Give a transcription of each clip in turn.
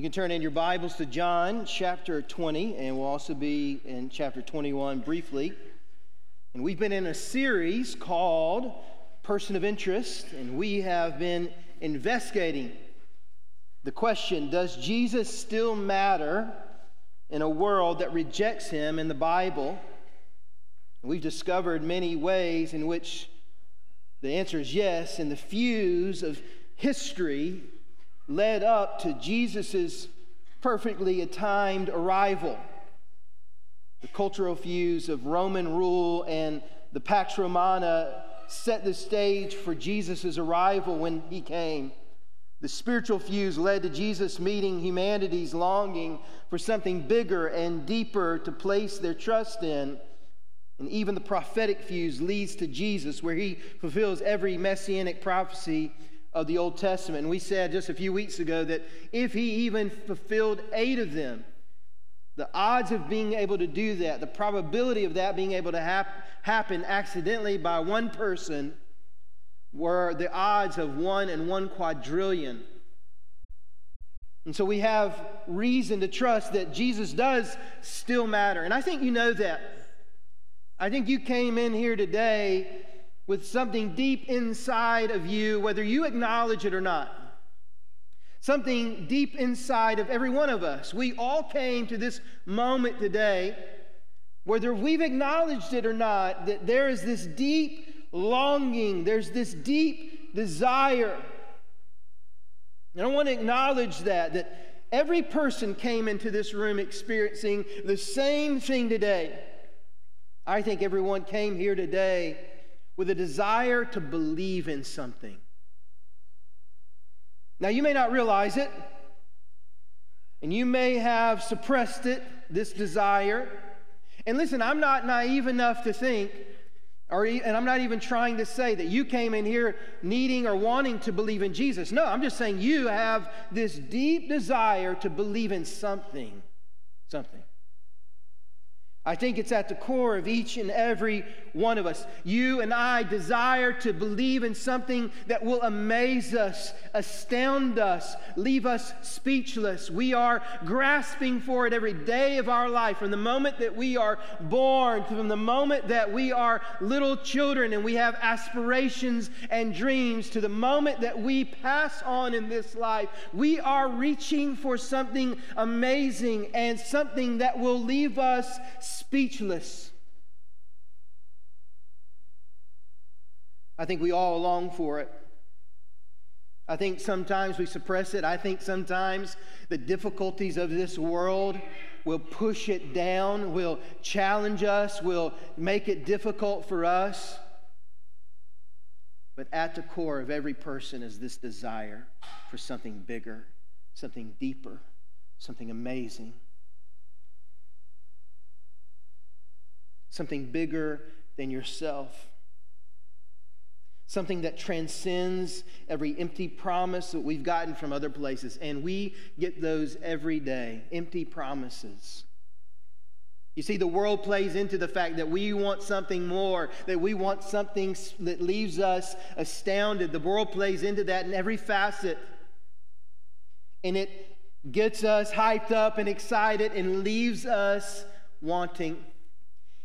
You can turn in your Bibles to John chapter 20, and we'll also be in chapter 21 briefly. And we've been in a series called Person of Interest, and we have been investigating the question Does Jesus still matter in a world that rejects him in the Bible? And we've discovered many ways in which the answer is yes, and the fuse of history led up to Jesus' perfectly timed arrival. The cultural fuse of Roman rule and the Pax Romana set the stage for Jesus' arrival when he came. The spiritual fuse led to Jesus meeting humanity's longing for something bigger and deeper to place their trust in. And even the prophetic fuse leads to Jesus, where he fulfills every messianic prophecy of the Old Testament. And we said just a few weeks ago that if he even fulfilled eight of them, the odds of being able to do that, the probability of that being able to hap- happen accidentally by one person, were the odds of one in one quadrillion. And so we have reason to trust that Jesus does still matter. And I think you know that. I think you came in here today with something deep inside of you, whether you acknowledge it or not. Something deep inside of every one of us. We all came to this moment today, whether we've acknowledged it or not, that there is this deep longing, there's this deep desire. And I want to acknowledge that, that every person came into this room experiencing the same thing today. I think everyone came here today with a desire to believe in something. Now, you may not realize it, and you may have suppressed it, this desire. And listen, I'm not naive enough to think, or, and I'm not even trying to say that you came in here needing or wanting to believe in Jesus. No, I'm just saying you have this deep desire to believe in something. Something. I think it's at the core of each and every one of us. You and I desire to believe in something that will amaze us, astound us, leave us speechless. We are grasping for it every day of our life, from the moment that we are born, from the moment that we are little children and we have aspirations and dreams, to the moment that we pass on in this life. We are reaching for something amazing and something that will leave us speechless. I think we all long for it. I think sometimes we suppress it. I think sometimes the difficulties of this world will push it down, will challenge us, will make it difficult for us. But at the core of every person is this desire for something bigger, something deeper, something amazing. Something bigger than yourself. Something that transcends every empty promise that we've gotten from other places. And we get those every day empty promises. You see, the world plays into the fact that we want something more, that we want something that leaves us astounded. The world plays into that in every facet. And it gets us hyped up and excited and leaves us wanting.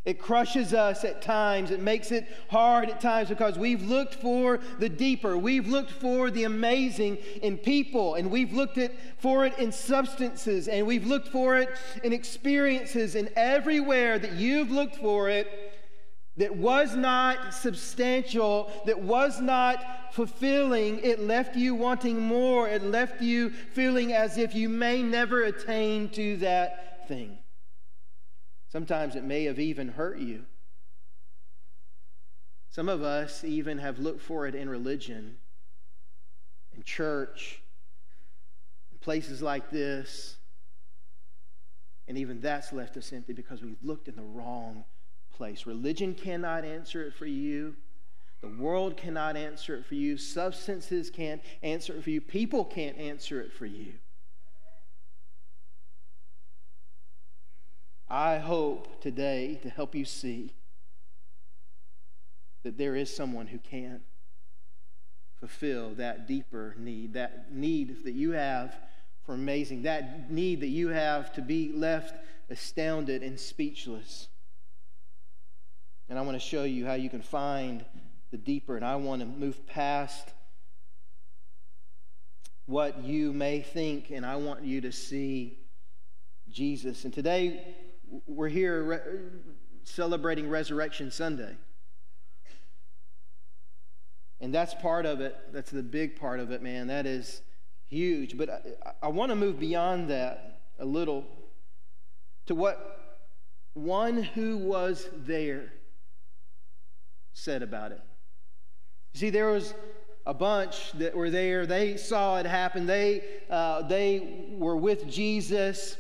It crushes us at times. It makes it hard at times because we've looked for the deeper. We've looked for the amazing in people, and we've looked at, for it in substances, and we've looked for it in experiences, and everywhere that you've looked for it that was not substantial, that was not fulfilling, it left you wanting more. It left you feeling as if you may never attain to that thing. Sometimes it may have even hurt you. Some of us even have looked for it in religion, in church, in places like this. And even that's left us empty because we've looked in the wrong place. Religion cannot answer it for you. The world cannot answer it for you. Substances can't answer it for you. People can't answer it for you. I hope today to help you see that there is someone who can fulfill that deeper need, that need that you have for amazing. That need that you have to be left astounded and speechless. And I want to show you how you can find the deeper, and I want to move past what you may think, and I want you to see Jesus. And today, we're here re- celebrating Resurrection Sunday. And that's part of it. That's the big part of it, man. That is huge. But I, I want to move beyond that a little to what one who was there said about it. You see, there was a bunch that were there. They saw it happen. They, uh, they were with Jesus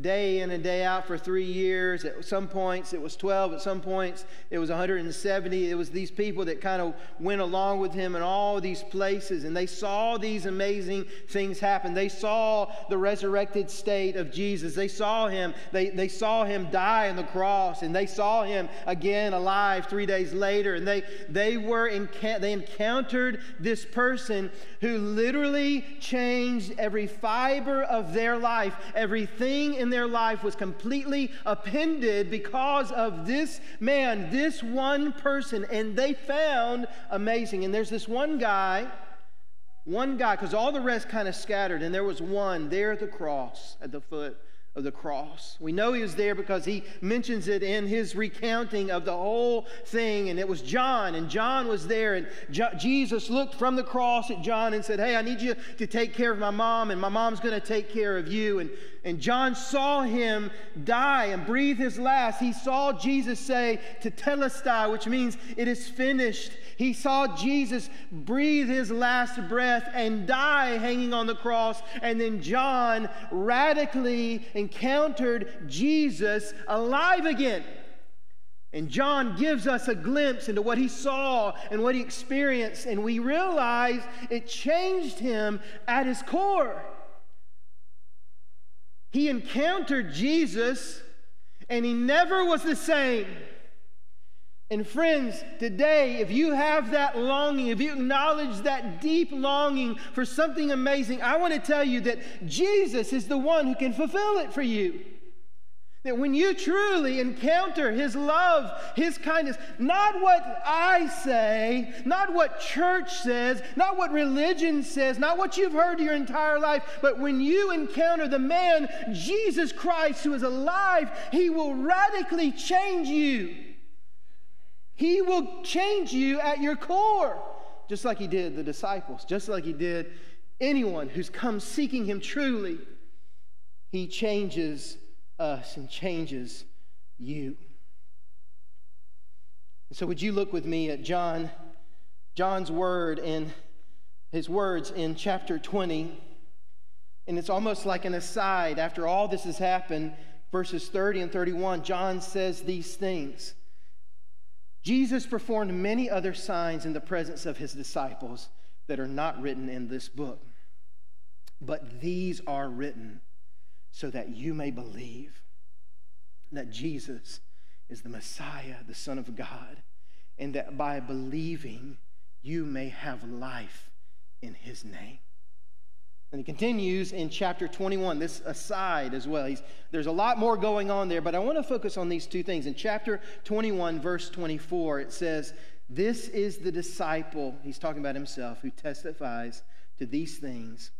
day in and day out for three years. At some points, it was 12. At some points, it was 170. It was these people that kind of went along with him in all these places, and they saw these amazing things happen. They saw the resurrected state of Jesus. They saw him. They, they saw him die on the cross, and they saw him again alive three days later. And they, they were in, they encountered this person who literally changed every fiber of their life, everything in their life was completely appended because of this man, this one person, and they found amazing. And there's this one guy, one guy, because all the rest kind of scattered, and there was one there at the cross, at the foot of the cross. We know he was there because he mentions it in his recounting of the whole thing. And it was John, and John was there. And jo- Jesus looked from the cross at John and said, Hey, I need you to take care of my mom, and my mom's going to take care of you. And, and John saw him die and breathe his last. He saw Jesus say, Tetelestai, which means it is finished. He saw Jesus breathe his last breath and die hanging on the cross. And then John radically encountered Jesus alive again. And John gives us a glimpse into what he saw and what he experienced, and we realize it changed him at his core. He encountered Jesus, and he never was the same. And friends, today, if you have that longing, if you acknowledge that deep longing for something amazing, I want to tell you that Jesus is the one who can fulfill it for you. That when you truly encounter His love, His kindness, not what I say, not what church says, not what religion says, not what you've heard your entire life, but when you encounter the man, Jesus Christ, who is alive, He will radically change you. He will change you at your core, just like He did the disciples, just like He did anyone who's come seeking Him truly. He changes us and changes you. So, would you look with me at John, John's word in his words in chapter 20? And it's almost like an aside. After all this has happened, verses 30 and 31, John says these things. Jesus performed many other signs in the presence of his disciples that are not written in this book. But these are written so that you may believe that Jesus is the Messiah, the Son of God, and that by believing you may have life in his name. And he continues in chapter 21, this aside as well. He's, there's a lot more going on there, but I want to focus on these two things. In chapter 21, verse 24, it says, This is the disciple, he's talking about himself, who testifies to these things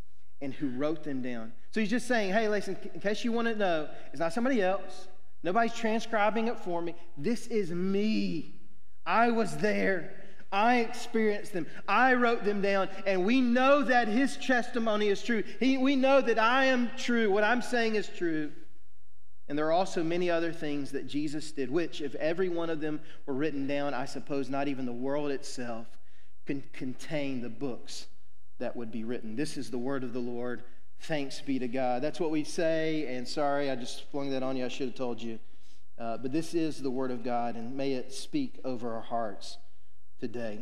and who wrote them down. So he's just saying, Hey, listen, in case you want to know, it's not somebody else. Nobody's transcribing it for me. This is me. I was there. I experienced them. I wrote them down. And we know that his testimony is true. He, we know that I am true. What I'm saying is true. And there are also many other things that Jesus did, which, if every one of them were written down, I suppose not even the world itself can contain the books that would be written. This is the word of the Lord. Thanks be to God. That's what we say. And sorry, I just flung that on you. I should have told you. Uh, but this is the word of God, and may it speak over our hearts today.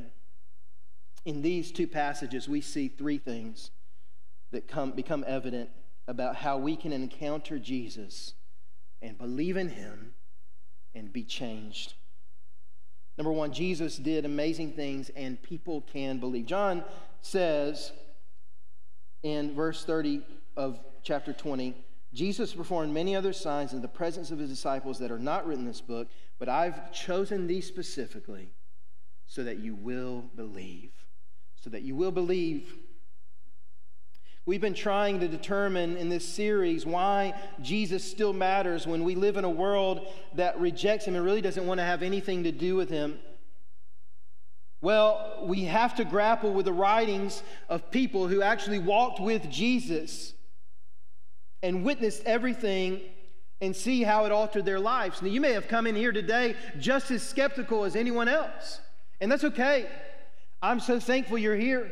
In these two passages, we see three things that come, become evident about how we can encounter Jesus and believe in him and be changed. Number one, Jesus did amazing things and people can believe. John says in verse 30, of chapter 20, Jesus performed many other signs in the presence of his disciples that are not written in this book, but I've chosen these specifically so that you will believe. So that you will believe. We've been trying to determine in this series why Jesus still matters when we live in a world that rejects him and really doesn't want to have anything to do with him. Well, we have to grapple with the writings of people who actually walked with Jesus and witnessed everything and see how it altered their lives. Now, you may have come in here today just as skeptical as anyone else, and that's okay. I'm so thankful you're here.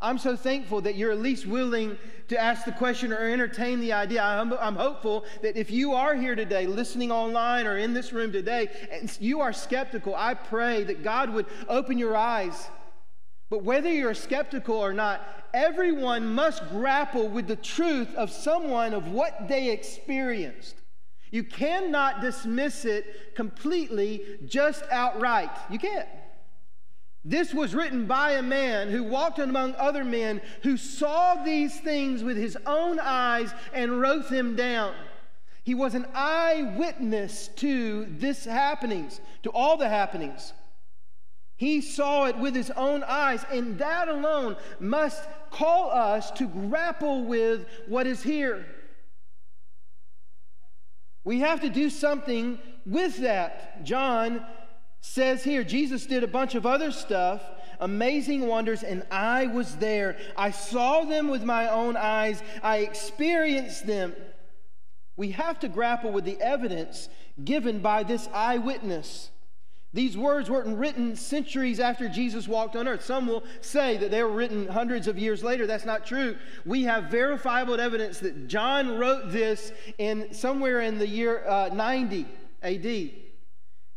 I'm so thankful that you're at least willing to ask the question or entertain the idea. I'm, I'm, hopeful that if you are here today, listening online or in this room today, and you are skeptical, I pray that God would open your eyes. But whether you're skeptical or not, everyone must grapple with the truth of someone of what they experienced. You cannot dismiss it completely just outright. You can't. This was written by a man who walked among other men who saw these things with his own eyes and wrote them down. He was an eyewitness to this happenings, to all the happenings. He saw it with his own eyes, and that alone must call us to grapple with what is here. We have to do something with that. John says here Jesus did a bunch of other stuff, amazing wonders, and I was there. I saw them with my own eyes, I experienced them. We have to grapple with the evidence given by this eyewitness. These words weren't written centuries after Jesus walked on earth. Some will say that they were written hundreds of years later. That's not true. We have verifiable evidence that John wrote this in somewhere in the year uh, 90 AD.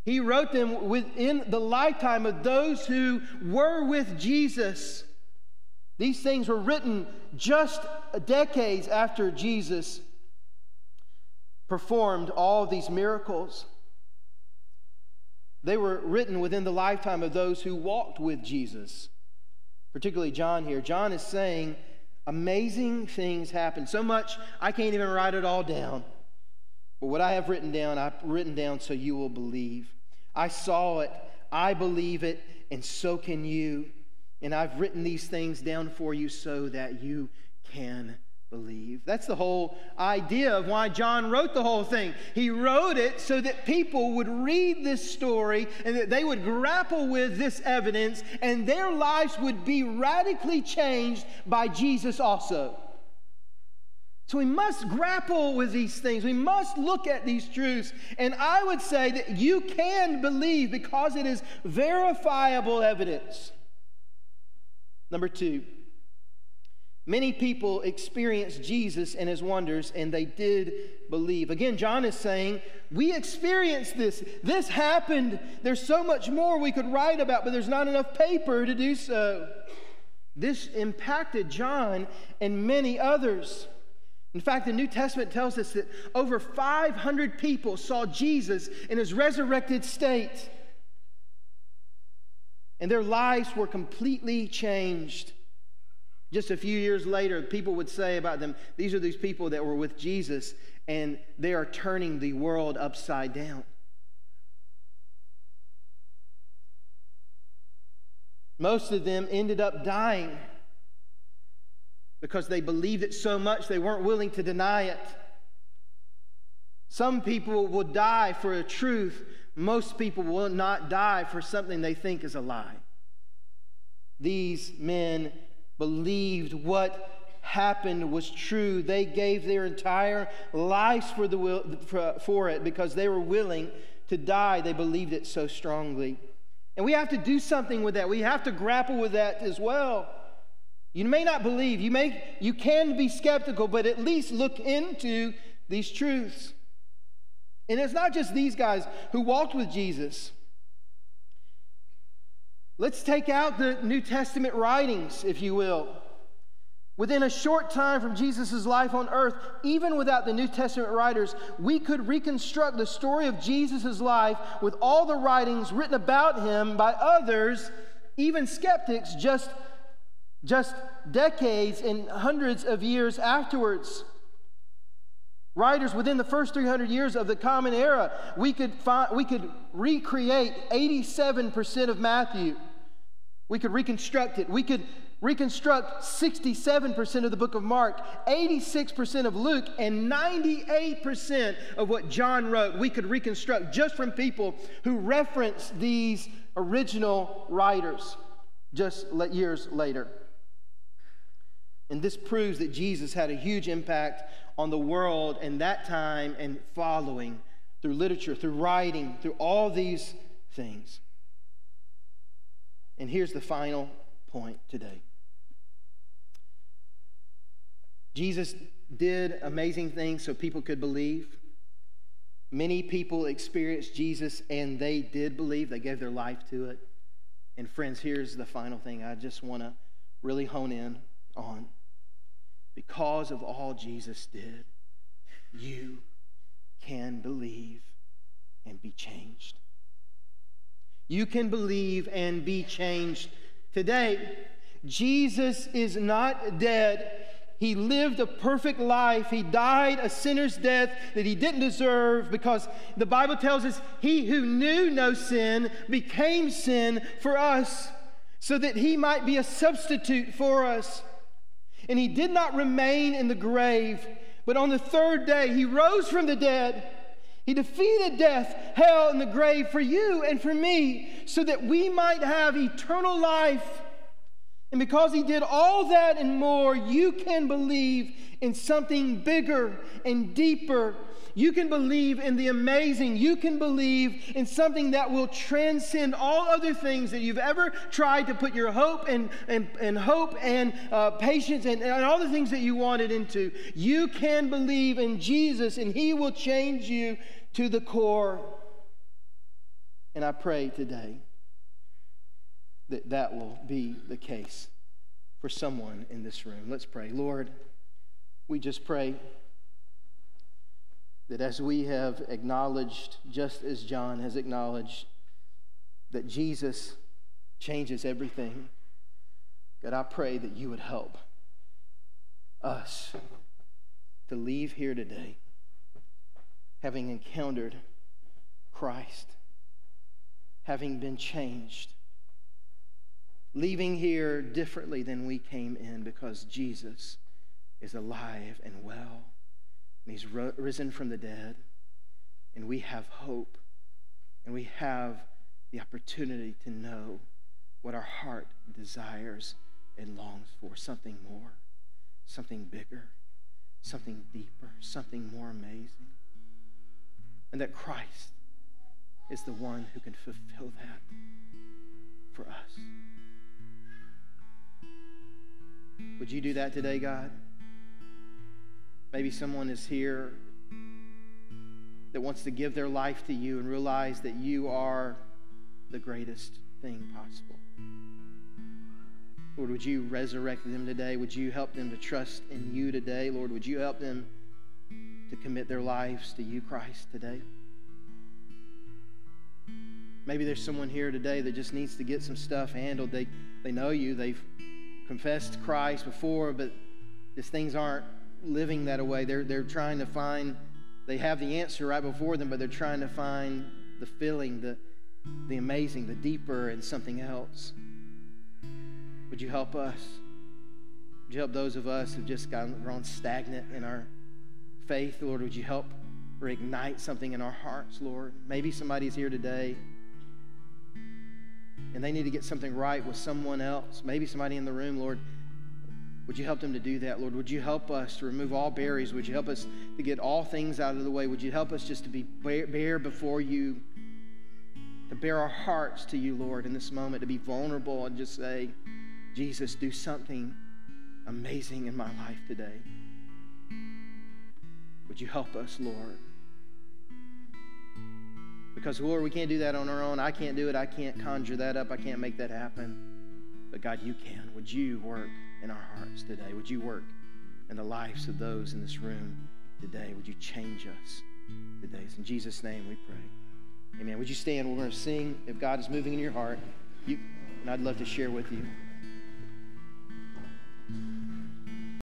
He wrote them within the lifetime of those who were with Jesus. These things were written just decades after Jesus performed all these miracles. They were written within the lifetime of those who walked with Jesus, particularly John here. John is saying amazing things happened. So much I can't even write it all down. But what I have written down, I've written down so you will believe. I saw it, I believe it, and so can you. And I've written these things down for you so that you can believe. That's the whole idea of why John wrote the whole thing. He wrote it so that people would read this story and that they would grapple with this evidence and their lives would be radically changed by Jesus also. So we must grapple with these things. We must look at these truths. And I would say that you can believe because it is verifiable evidence. Number two, many people experienced Jesus and his wonders, and they did believe. Again, John is saying, We experienced this. This happened. There's so much more we could write about, but there's not enough paper to do so. This impacted John and many others. In fact, the New Testament tells us that over 500 people saw Jesus in his resurrected state, and their lives were completely changed. Just a few years later, people would say about them, These are these people that were with Jesus, and they are turning the world upside down. Most of them ended up dying because they believed it so much they weren't willing to deny it. Some people will die for a truth, most people will not die for something they think is a lie. These men believed what happened was true. They gave their entire lives for, the will, for, for it because they were willing to die. They believed it so strongly. And we have to do something with that. We have to grapple with that as well. You may not believe, you, may, you can be skeptical, but at least look into these truths. And it's not just these guys who walked with Jesus. Let's take out the New Testament writings, if you will. Within a short time from Jesus' life on earth, even without the New Testament writers, we could reconstruct the story of Jesus' life with all the writings written about him by others, even skeptics, just just decades and hundreds of years afterwards. Writers within the first 300 years of the Common Era, we could, find, we could recreate 87% of Matthew. We could reconstruct it. We could reconstruct 67% of the book of Mark, 86% of Luke, and 98% of what John wrote. We could reconstruct just from people who reference these original writers just years later. And this proves that Jesus had a huge impact on the world in that time and following through literature, through writing, through all these things. And here's the final point today Jesus did amazing things so people could believe. Many people experienced Jesus and they did believe, they gave their life to it. And friends, here's the final thing I just want to really hone in on because of all Jesus did, you can believe and be changed. You can believe and be changed today. Jesus is not dead. He lived a perfect life. He died a sinner's death that he didn't deserve because the Bible tells us he who knew no sin became sin for us so that he might be a substitute for us. And he did not remain in the grave, but on the third day he rose from the dead. He defeated death, hell, and the grave for you and for me, so that we might have eternal life. And because he did all that and more, you can believe in something bigger and deeper you can believe in the amazing. You can believe in something that will transcend all other things that you've ever tried to put your hope and, and, and hope and uh, patience and, and all the things that you wanted into. You can believe in Jesus, and He will change you to the core. And I pray today that that will be the case for someone in this room. Let's pray. Lord, we just pray that as we have acknowledged, just as John has acknowledged, that Jesus changes everything, God, I pray that you would help us to leave here today having encountered Christ, having been changed, leaving here differently than we came in because Jesus is alive and well and he's risen from the dead. And we have hope. And we have the opportunity to know what our heart desires and longs for something more, something bigger, something deeper, something more amazing. And that Christ is the one who can fulfill that for us. Would you do that today, God? Maybe someone is here that wants to give their life to you and realize that you are the greatest thing possible. Lord, would you resurrect them today? Would you help them to trust in you today? Lord, would you help them to commit their lives to you, Christ, today? Maybe there's someone here today that just needs to get some stuff handled. They, they know you, they've confessed Christ before, but just things aren't living that way. They're, they're trying to find, they have the answer right before them, but they're trying to find the feeling, the, the amazing, the deeper, and something else. Would you help us? Would you help those of us who've just gotten, grown stagnant in our faith, Lord? Would you help reignite something in our hearts, Lord? Maybe somebody's here today and they need to get something right with someone else. Maybe somebody in the room, Lord would you help them to do that, Lord? Would you help us to remove all barriers? Would you help us to get all things out of the way? Would you help us just to be bare before you, to bare our hearts to you, Lord, in this moment, to be vulnerable and just say, Jesus, do something amazing in my life today. Would you help us, Lord? Because, Lord, we can't do that on our own. I can't do it. I can't conjure that up. I can't make that happen. But, God, you can. Would you work in our hearts today? Would you work in the lives of those in this room today? Would you change us today? It's in Jesus' name we pray. Amen. Would you stand? We're going to sing if God is moving in your heart. You, and I'd love to share with you.